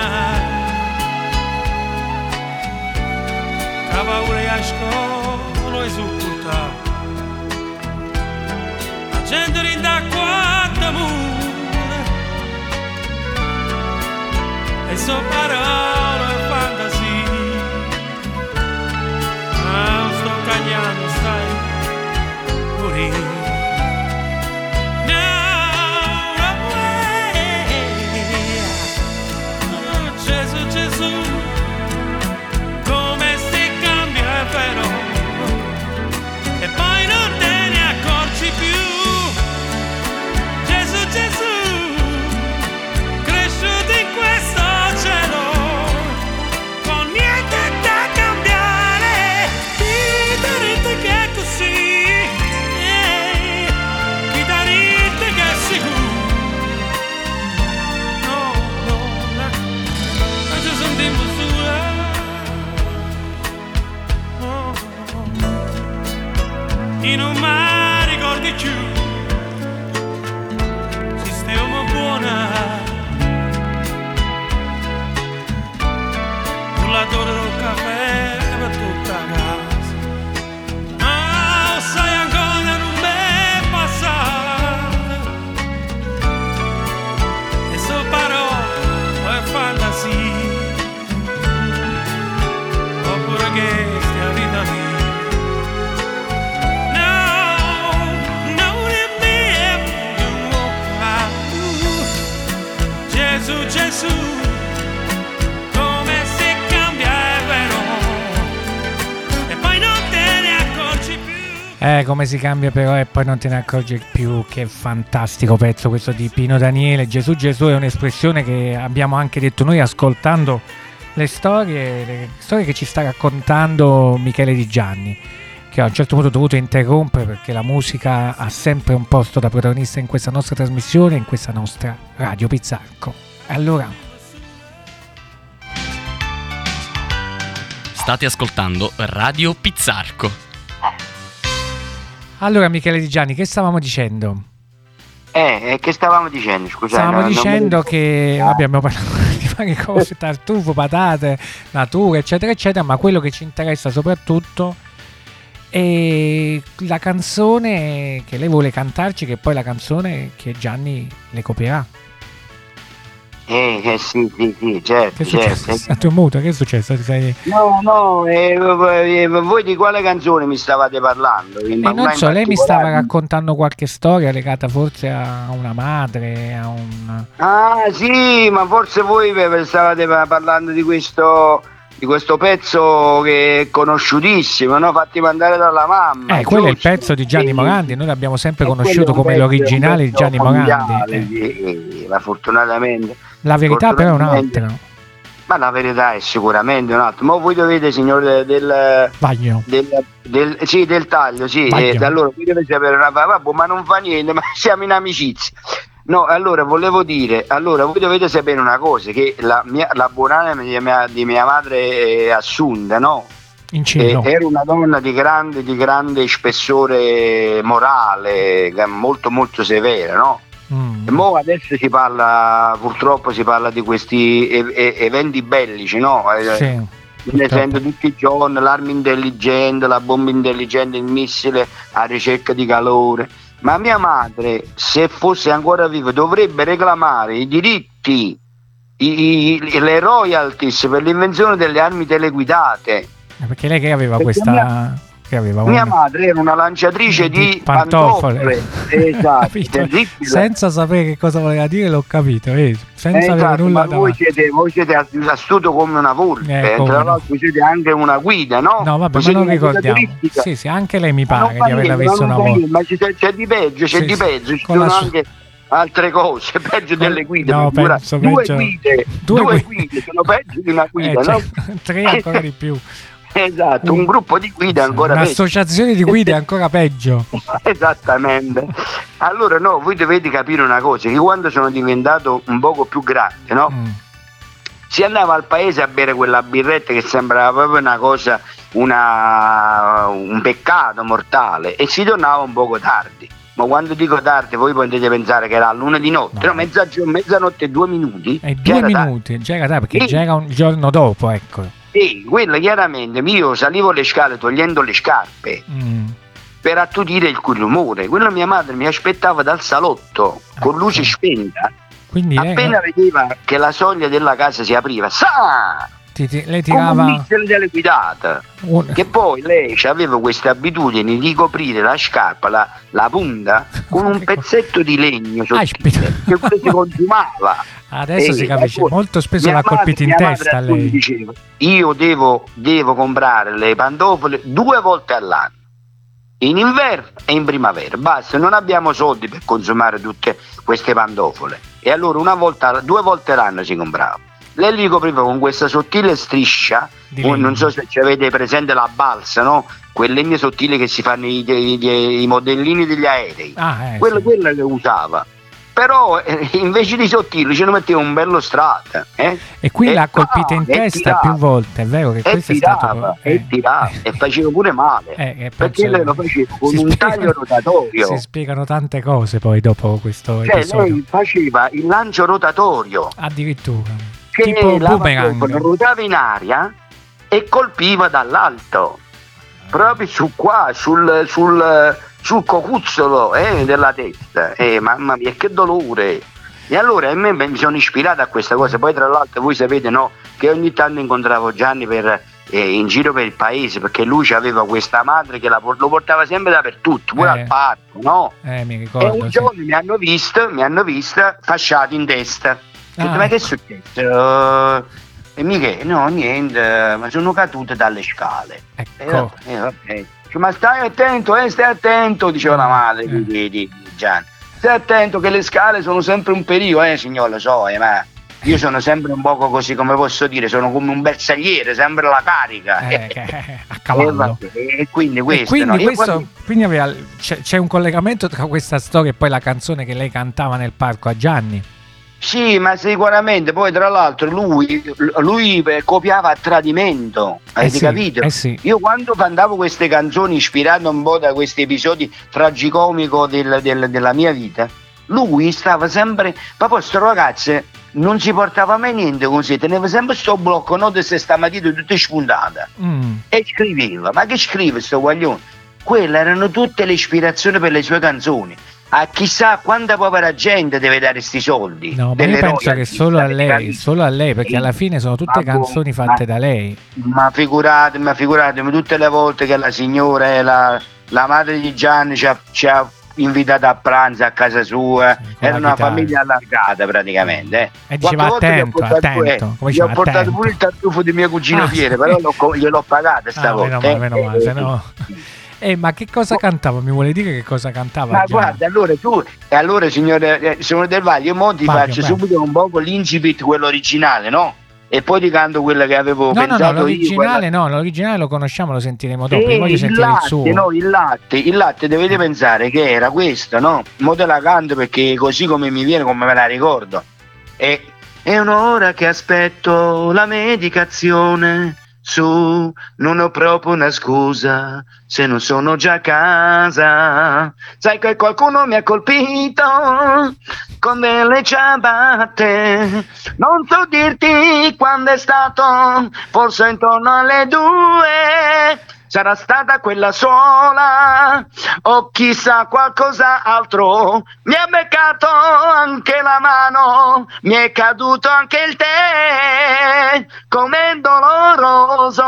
Speaker 11: buona Che paura a scuola e supportare La gente rinda quanto mura E so parole si cambia
Speaker 2: però e poi non te ne accorgi più. Che fantastico pezzo questo di Pino Daniele. Gesù Gesù è un'espressione che abbiamo anche detto noi ascoltando le storie, le storie che ci sta raccontando Michele Di Gianni. Che a un certo punto ho dovuto interrompere perché la musica ha sempre un posto da protagonista in questa nostra trasmissione, in questa nostra Radio Pizzarco. Allora,
Speaker 1: State ascoltando Radio Pizzarco.
Speaker 2: Allora Michele Di Gianni, che stavamo dicendo?
Speaker 10: Eh, eh, che stavamo dicendo? Scusate.
Speaker 2: Stavamo
Speaker 10: mi
Speaker 2: dicendo
Speaker 10: ricordo.
Speaker 2: che vabbè, abbiamo parlato di varie cose, tartufo, patate, natura, eccetera, eccetera, ma quello che ci interessa soprattutto è la canzone che lei vuole cantarci, che poi la canzone che Gianni le copierà.
Speaker 10: Eh, eh, sì, sì, sì, certo,
Speaker 2: Che è successo?
Speaker 10: certo.
Speaker 2: A tuo muto, che è successo? Sei-
Speaker 10: No, no, eh, eh, voi di quale canzone mi stavate parlando?
Speaker 2: Eh,
Speaker 10: Ma
Speaker 2: non so, lei mi stava raccontando qualche storia legata forse a una madre, a un...
Speaker 10: Ah, sì, ma forse voi stavate pa- parlando di questo, di questo pezzo che è conosciutissimo, no? Fatti mandare dalla mamma.
Speaker 2: Eh, quello è il pezzo di Gianni
Speaker 10: Sì.
Speaker 2: Morandi, noi l'abbiamo sempre
Speaker 10: E
Speaker 2: conosciuto come l'originale di Gianni Morandi. eh.
Speaker 10: sì, ma fortunatamente.
Speaker 2: La verità però è un'altra.
Speaker 10: Ma la verità è sicuramente un'altra. Ma voi dovete, signore del,
Speaker 2: Bagno.
Speaker 10: del, del- sì, del taglio, sì. Eh, allora, voi dovete sapere una vabbè, ma non fa niente, ma siamo in amicizia. No, allora volevo dire, allora voi dovete sapere una cosa, che la, mia, la buonanima di mia, di mia madre Assunta, no?
Speaker 2: In
Speaker 10: Eh, era una donna di grande, di grande spessore morale, molto molto severa, no? Mo adesso si parla, purtroppo si parla di questi e- e- eventi bellici, no? Eh,
Speaker 2: Sì,
Speaker 10: Ne sento tutti i giorni, l'arma intelligente, la bomba intelligente, il missile a ricerca di calore. Ma mia madre, se fosse ancora viva, dovrebbe reclamare i diritti, i- i- le royalties per l'invenzione delle armi teleguidate.
Speaker 2: Eh, Perché lei che aveva
Speaker 10: Perché
Speaker 2: questa...
Speaker 10: mia-
Speaker 2: Che aveva
Speaker 10: Mia
Speaker 2: una-
Speaker 10: madre era una lanciatrice di,
Speaker 2: di pantofole.
Speaker 10: Esatto,
Speaker 2: Capito?
Speaker 10: terribile.
Speaker 2: Senza sapere che cosa voleva dire l'ho capito, vedi? senza avere
Speaker 10: Esatto,
Speaker 2: nulla
Speaker 10: ma voi siete, voi siete astuto come una volpe,
Speaker 2: Eh, come
Speaker 10: tra
Speaker 2: no.
Speaker 10: l'altro siete anche una guida, no?
Speaker 2: No, vabbè, ma non ricordiamo. Sì, sì, anche lei mi pare di averla vista una volta.
Speaker 10: Ma c'è, c'è di peggio, c'è
Speaker 2: Sì,
Speaker 10: di peggio, ci sono
Speaker 2: sua-
Speaker 10: anche altre cose, peggio delle guide.
Speaker 2: No, penso
Speaker 10: due
Speaker 2: peggio-
Speaker 10: guide,
Speaker 2: due
Speaker 10: due,
Speaker 2: guide.
Speaker 10: sono peggio di una
Speaker 2: Eh,
Speaker 10: guida,
Speaker 2: cioè,
Speaker 10: no?
Speaker 2: tre ancora di più.
Speaker 10: Esatto, un gruppo di guide ancora peggio.
Speaker 2: Un'associazione di guide è ancora peggio.
Speaker 10: Esattamente. Allora no, voi dovete capire una cosa, che quando sono diventato un poco più grande, no?
Speaker 2: Mm.
Speaker 10: Si andava al paese a bere quella birretta che sembrava proprio una cosa, una- un peccato mortale e si tornava un poco tardi. Ma quando dico tardi voi potete pensare che era luna di notte,
Speaker 2: No.
Speaker 10: no, mezzanotte e due minuti.
Speaker 2: E
Speaker 10: che
Speaker 2: due minuti, già era tardi, perché
Speaker 10: Sì.
Speaker 2: già era un giorno dopo, ecco.
Speaker 10: Sì, quello chiaramente, io salivo le scale togliendo le scarpe
Speaker 2: Mm.
Speaker 10: per attutire il rumore. Quello mia madre mi aspettava dal salotto con
Speaker 2: Ecco.
Speaker 10: luce spenta.
Speaker 2: Quindi lei,
Speaker 10: Appena vedeva che la soglia della casa si apriva, sa!
Speaker 2: ti- ti- lei
Speaker 10: un
Speaker 2: tirava
Speaker 10: missile teleguidata.
Speaker 2: un-
Speaker 10: Che poi lei aveva questa abitudine di coprire la scarpa, la, la punta, con un
Speaker 2: Che co-
Speaker 10: pezzetto di legno sottile,
Speaker 2: Aspetta.
Speaker 10: che poi si consumava.
Speaker 2: Adesso
Speaker 10: Eh,
Speaker 2: si capisce,
Speaker 10: allora,
Speaker 2: molto spesso l'ha colpito in testa lei.
Speaker 10: diceva, io devo, devo comprare le pantofole due volte all'anno, in inverno e in primavera. Basta, non abbiamo soldi per consumare tutte queste pantofole. E allora una volta, due volte l'anno si comprava. Lei li copriva con questa sottile striscia, non so se ci avete presente la balsa, no? Quel legno sottile che si fanno i, i- i- modellini degli aerei
Speaker 2: Ah, eh,
Speaker 10: quella,
Speaker 2: sì.
Speaker 10: quella che usava però eh, invece di sottile ce ne metteva un bello strato. Eh?
Speaker 2: E qui
Speaker 10: E
Speaker 2: l'ha colpita in testa
Speaker 10: tirava.
Speaker 2: più volte, è vero che questo è
Speaker 10: tirava,
Speaker 2: stato...
Speaker 10: e tirava, e faceva pure male.
Speaker 2: Eh, eh,
Speaker 10: perché lei lo faceva con un
Speaker 2: spiegano-
Speaker 10: taglio rotatorio.
Speaker 2: Si spiegano tante cose poi dopo questo
Speaker 10: Cioè,
Speaker 2: episodio.
Speaker 10: lei faceva il lancio rotatorio
Speaker 2: Addirittura.
Speaker 10: che
Speaker 2: tipo
Speaker 10: la ruotava in aria e colpiva dall'alto, proprio su qua, sul, sul, sul cocuzzolo eh, della testa. Eh, mamma mia, che dolore! E allora a me mi sono ispirato a questa cosa. Poi, tra l'altro, voi sapete no, che ogni tanto incontravo Gianni per, eh, in giro per il paese perché lui aveva questa madre che la lo portava sempre dappertutto, pure
Speaker 2: Eh.
Speaker 10: al parco, no?
Speaker 2: Eh, mi
Speaker 10: E
Speaker 2: ricordo.
Speaker 10: un
Speaker 2: sì.
Speaker 10: giorno mi hanno visto, mi hanno visto fasciato in testa. Ho detto,
Speaker 2: Ah.
Speaker 10: ma che è successo? E Michele, no, niente, ma sono caduto dalle scale. E
Speaker 2: Ecco.
Speaker 10: vabbè, eh, vabbè. Dice, ma stai attento, eh, stai attento, diceva la madre di,
Speaker 2: Eh.
Speaker 10: di, di Gianni. Stai attento che le scale sono sempre un pericolo, eh signor, lo so, eh, ma io sono sempre un poco così, come posso dire, sono come un bersagliere, sempre alla carica.
Speaker 2: Eh, a
Speaker 10: E,
Speaker 2: cavallo.
Speaker 10: vabbè, e quindi
Speaker 2: E
Speaker 10: questo,
Speaker 2: quindi,
Speaker 10: no?
Speaker 2: Questo-
Speaker 10: quando-
Speaker 2: quindi aveva- c'è, c'è un collegamento tra questa storia e poi la canzone che lei cantava nel parco a Gianni.
Speaker 10: Sì, ma sicuramente poi tra l'altro lui, lui eh, copiava a tradimento, avete
Speaker 2: sì,
Speaker 10: capito?
Speaker 2: eh sì.
Speaker 10: Io quando cantavo queste canzoni ispirato un po' da questi episodi tragicomico del- del- della mia vita, lui stava sempre, ma poi sto ragazzo non si portava mai niente così, teneva sempre sto blocco note se sta matita tutte spuntate
Speaker 2: Mm.
Speaker 10: e scriveva, ma che scrive sto guaglione? Quelle erano tutte le ispirazioni per le sue canzoni. A chissà quanta povera gente deve dare sti soldi.
Speaker 2: No, ma io penso che solo a lei, solo a lei, perché alla fine sono tutte
Speaker 10: Ma boh,
Speaker 2: canzoni fatte
Speaker 10: ma-
Speaker 2: da lei.
Speaker 10: Ma figuratemi, ma figuratemi, tutte le volte che la signora la, la madre di Gianni ci ha, ci ha invitato a pranzo a casa sua,
Speaker 2: Sì,
Speaker 10: era una
Speaker 2: chitarra.
Speaker 10: famiglia allargata praticamente. eh.
Speaker 2: E diceva attento,
Speaker 10: portato-
Speaker 2: attento,
Speaker 10: eh,
Speaker 2: come
Speaker 10: gli ho portato
Speaker 2: attento.
Speaker 10: pure il tartufo di mio cugino
Speaker 2: Ah.
Speaker 10: Piero, però l'ho co- gliel'ho pagato
Speaker 2: Ah,
Speaker 10: stavolta.
Speaker 2: meno male,
Speaker 10: eh.
Speaker 2: meno male, se no- Eh, ma che cosa cantava? Mi vuole dire che cosa cantava?
Speaker 10: Ma
Speaker 2: Gianni?
Speaker 10: guarda, allora tu, e allora signore, eh, signore Del Valle, io mo ti
Speaker 2: Vai,
Speaker 10: faccio
Speaker 2: vai.
Speaker 10: subito un po' l'incipit, quello originale, no? E poi ti canto quello che avevo
Speaker 2: No, no,
Speaker 10: pensato
Speaker 2: no, l'originale
Speaker 10: io.
Speaker 2: no, l'originale lo conosciamo, lo sentiremo dopo.
Speaker 10: quella-
Speaker 2: Io voglio
Speaker 10: Eh, il
Speaker 2: sentire il
Speaker 10: latte,
Speaker 2: suo.
Speaker 10: no, il latte, il latte dovete pensare che era questo, no? Mo te la canto perché così come mi viene, come me la ricordo. E, è un'ora che aspetto la medicazione. Su, non ho proprio una scusa se non sono già a casa. Sai che qualcuno mi ha colpito con delle ciabatte. Non so dirti quando è stato, forse intorno alle due. Sarà stata quella sola o chissà qualcos'altro. Mi ha beccato anche la mano, mi è caduto anche il tè, come doloroso,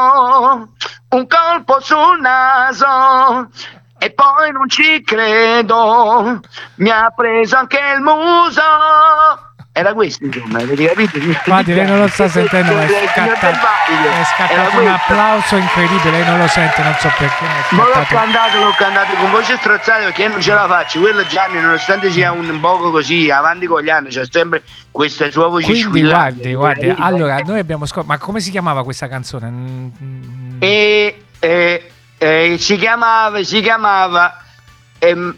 Speaker 10: un colpo sul naso. E poi non ci credo, mi ha preso anche il muso. Era questo, insomma, avete capito?
Speaker 2: Infatti lei non lo sta sentendo, ma è
Speaker 10: Valle,
Speaker 2: è scattato un applauso incredibile, lei non lo sente, non so perché. ma
Speaker 10: l'ho cantato, l'ho cantato con voce strozzata perché non ce la faccio. Quello Gianni, nonostante sia un poco così avanti con gli anni, c'è sempre questa sua voce
Speaker 2: Quindi
Speaker 10: squillante.
Speaker 2: guardi, guardi, allora noi abbiamo scoperto, ma come si chiamava questa canzone? Mm, mm,
Speaker 10: E, e- e si chiamava, si chiamava ehm,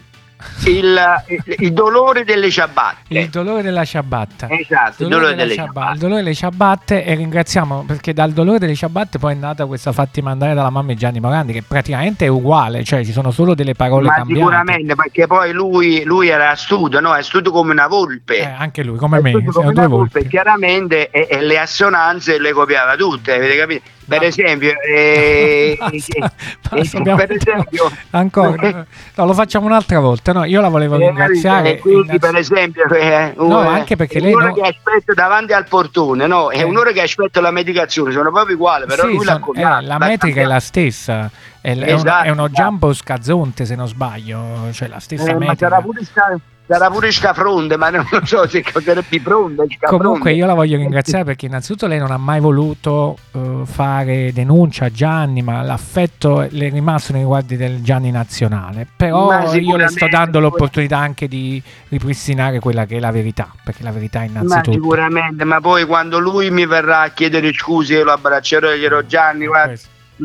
Speaker 10: il, il- il dolore delle ciabatte.
Speaker 2: Il dolore della ciabatta.
Speaker 10: Esatto, il dolore delle
Speaker 2: ciabatte.
Speaker 10: ciabatte.
Speaker 2: Il dolore delle ciabatte e ringraziamo perché dal dolore delle ciabatte poi è nata questa fatti mandare dalla mamma di Gianni Morandi che praticamente è uguale, cioè ci sono solo delle parole
Speaker 10: Ma
Speaker 2: cambiate.
Speaker 10: sicuramente, perché poi lui, lui era astuto, no? È astuto come una volpe.
Speaker 2: Eh, anche lui, come
Speaker 10: È
Speaker 2: me,
Speaker 10: come una volpe,
Speaker 2: volpi.
Speaker 10: chiaramente e, e le assonanze le copiava tutte, avete capito? Per
Speaker 2: Ma-
Speaker 10: esempio, eh,
Speaker 2: Basta,
Speaker 10: eh, eh, per esempio
Speaker 2: Ancora, no, lo facciamo un'altra volta. No, io la volevo
Speaker 10: Eh,
Speaker 2: ringraziare.
Speaker 10: eh, quindi per esempio eh,
Speaker 2: No, anche perché lei
Speaker 10: un'ora
Speaker 2: no-
Speaker 10: che aspetta davanti al portone no? è un'ora che aspetta la medicazione sono proprio uguali però
Speaker 2: Sì,
Speaker 10: lui
Speaker 2: son- la
Speaker 10: l'ha
Speaker 2: metrica è la stessa. È, l- è un-
Speaker 10: Esatto,
Speaker 2: è uno
Speaker 10: esatto.
Speaker 2: jumbo scazzonte, se non sbaglio. Cioè la stessa
Speaker 10: Eh, ma
Speaker 2: metrica.
Speaker 10: sarà pure, sca- sarà pure scafronde ma non lo so se cos'era più pronta scafronde.
Speaker 2: Comunque io la voglio ringraziare perché innanzitutto lei non ha mai voluto eh, fare denuncia a Gianni, ma l'affetto le è rimasto nei riguardi del Gianni nazionale. Però
Speaker 10: Ma
Speaker 2: io le sto dando l'opportunità anche di ripristinare quella che è la verità, perché la verità è
Speaker 10: ma
Speaker 2: innanzitutto.
Speaker 10: sicuramente ma poi quando lui mi verrà a chiedere scusi io lo abbraccerò e gli dirò Gianni guarda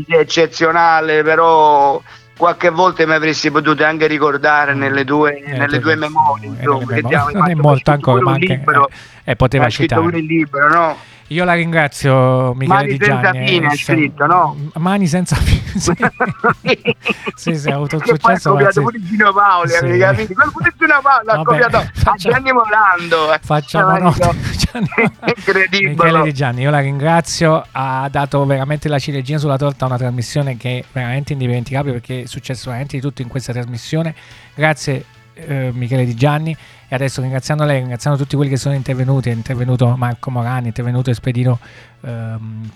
Speaker 10: sei eccezionale però qualche volta mi avresti potuto anche ricordare nelle tue,
Speaker 2: Eh,
Speaker 10: nelle
Speaker 2: tu-
Speaker 10: tue memorie,
Speaker 2: eh,
Speaker 10: insomma,
Speaker 2: nelle memorie. non è molto ancora, ma
Speaker 10: un
Speaker 2: anche
Speaker 10: libro,
Speaker 2: eh, poteva
Speaker 10: hai scritto
Speaker 2: citare.
Speaker 10: il libro, no?
Speaker 2: Io la ringrazio Michele
Speaker 10: Mani
Speaker 2: Di
Speaker 10: senza
Speaker 2: Gianni.
Speaker 10: fine
Speaker 2: eh,
Speaker 10: hai
Speaker 2: sto-
Speaker 10: scritto, no?
Speaker 2: Mani senza fine. Sì, sì, sì, ha avuto un
Speaker 10: poi ha
Speaker 2: successo
Speaker 10: copiato pure Gino Paoli,
Speaker 2: Sì.
Speaker 10: capito? Quello pure Gino Paoli
Speaker 2: Vabbè,
Speaker 10: copiato a
Speaker 2: faccia-
Speaker 10: Gianni Morando. eh.
Speaker 2: Facciamo
Speaker 10: dico, Incredibile.
Speaker 2: Michele Di Gianni, io la ringrazio, ha dato veramente la ciliegina sulla torta a una trasmissione che è veramente indimenticabile perché è successo veramente di tutto in questa trasmissione. Grazie eh, Michele Di Gianni e adesso ringraziando lei, ringraziando tutti quelli che sono intervenuti, è intervenuto Marco Morani, è intervenuto Espedino, ehm,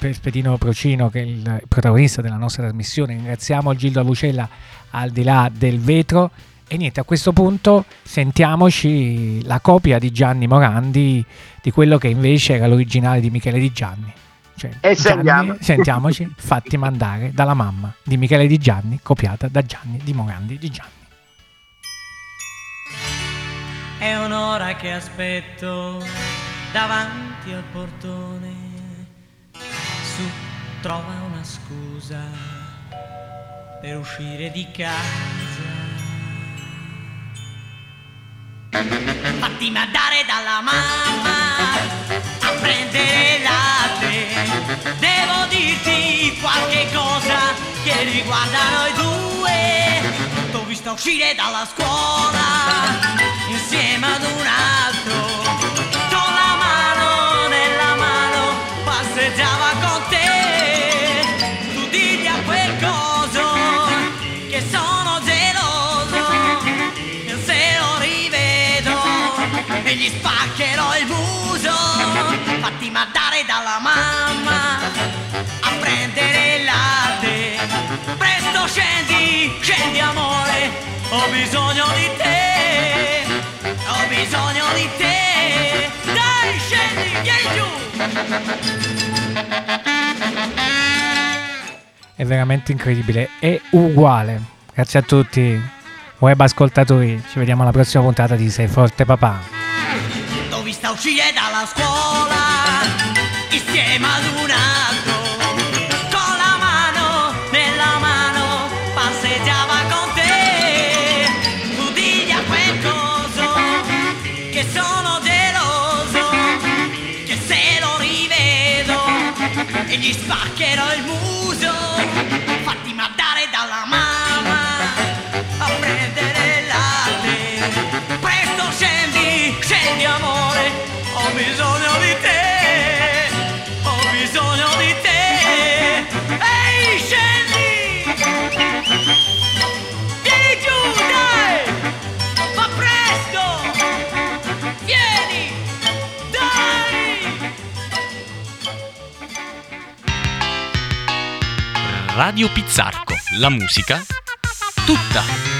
Speaker 2: Espedino Procino che è il protagonista della nostra trasmissione, ringraziamo Gildo Avucella al di là del vetro e niente, a questo punto sentiamoci la copia di Gianni Morandi di quello che invece era l'originale di Michele Di Gianni. Cioè,
Speaker 10: E
Speaker 2: Gianni-
Speaker 10: sentiamo.
Speaker 2: sentiamoci Fatti mandare dalla mamma di Michele Di Gianni, copiata da Gianni di Morandi di Gianni.
Speaker 6: È un'ora che aspetto davanti al portone. Su, trova una scusa per uscire di casa. Fatti mandare dalla mamma a prendere latte. Devo dirti qualche cosa che riguarda noi due. Visto uscire dalla scuola insieme ad un altro. Con la mano nella mano passeggiava con te. Tu digli a quel coso che sono geloso. Se lo rivedo e gli spaccherò il muso. Fatti mandare dalla mamma Presto scendi, scendi amore, ho bisogno di te. Ho bisogno di te. Dai, scendi, vieni giù.
Speaker 2: È veramente incredibile, è uguale. Grazie a tutti, web ascoltatori. Ci vediamo alla prossima puntata di Sei Forte Papà.
Speaker 6: L'ho vista uscire dalla scuola insieme ad un altro. E gli spaccherò il muso.
Speaker 1: Radio Pizzarco, la musica tutta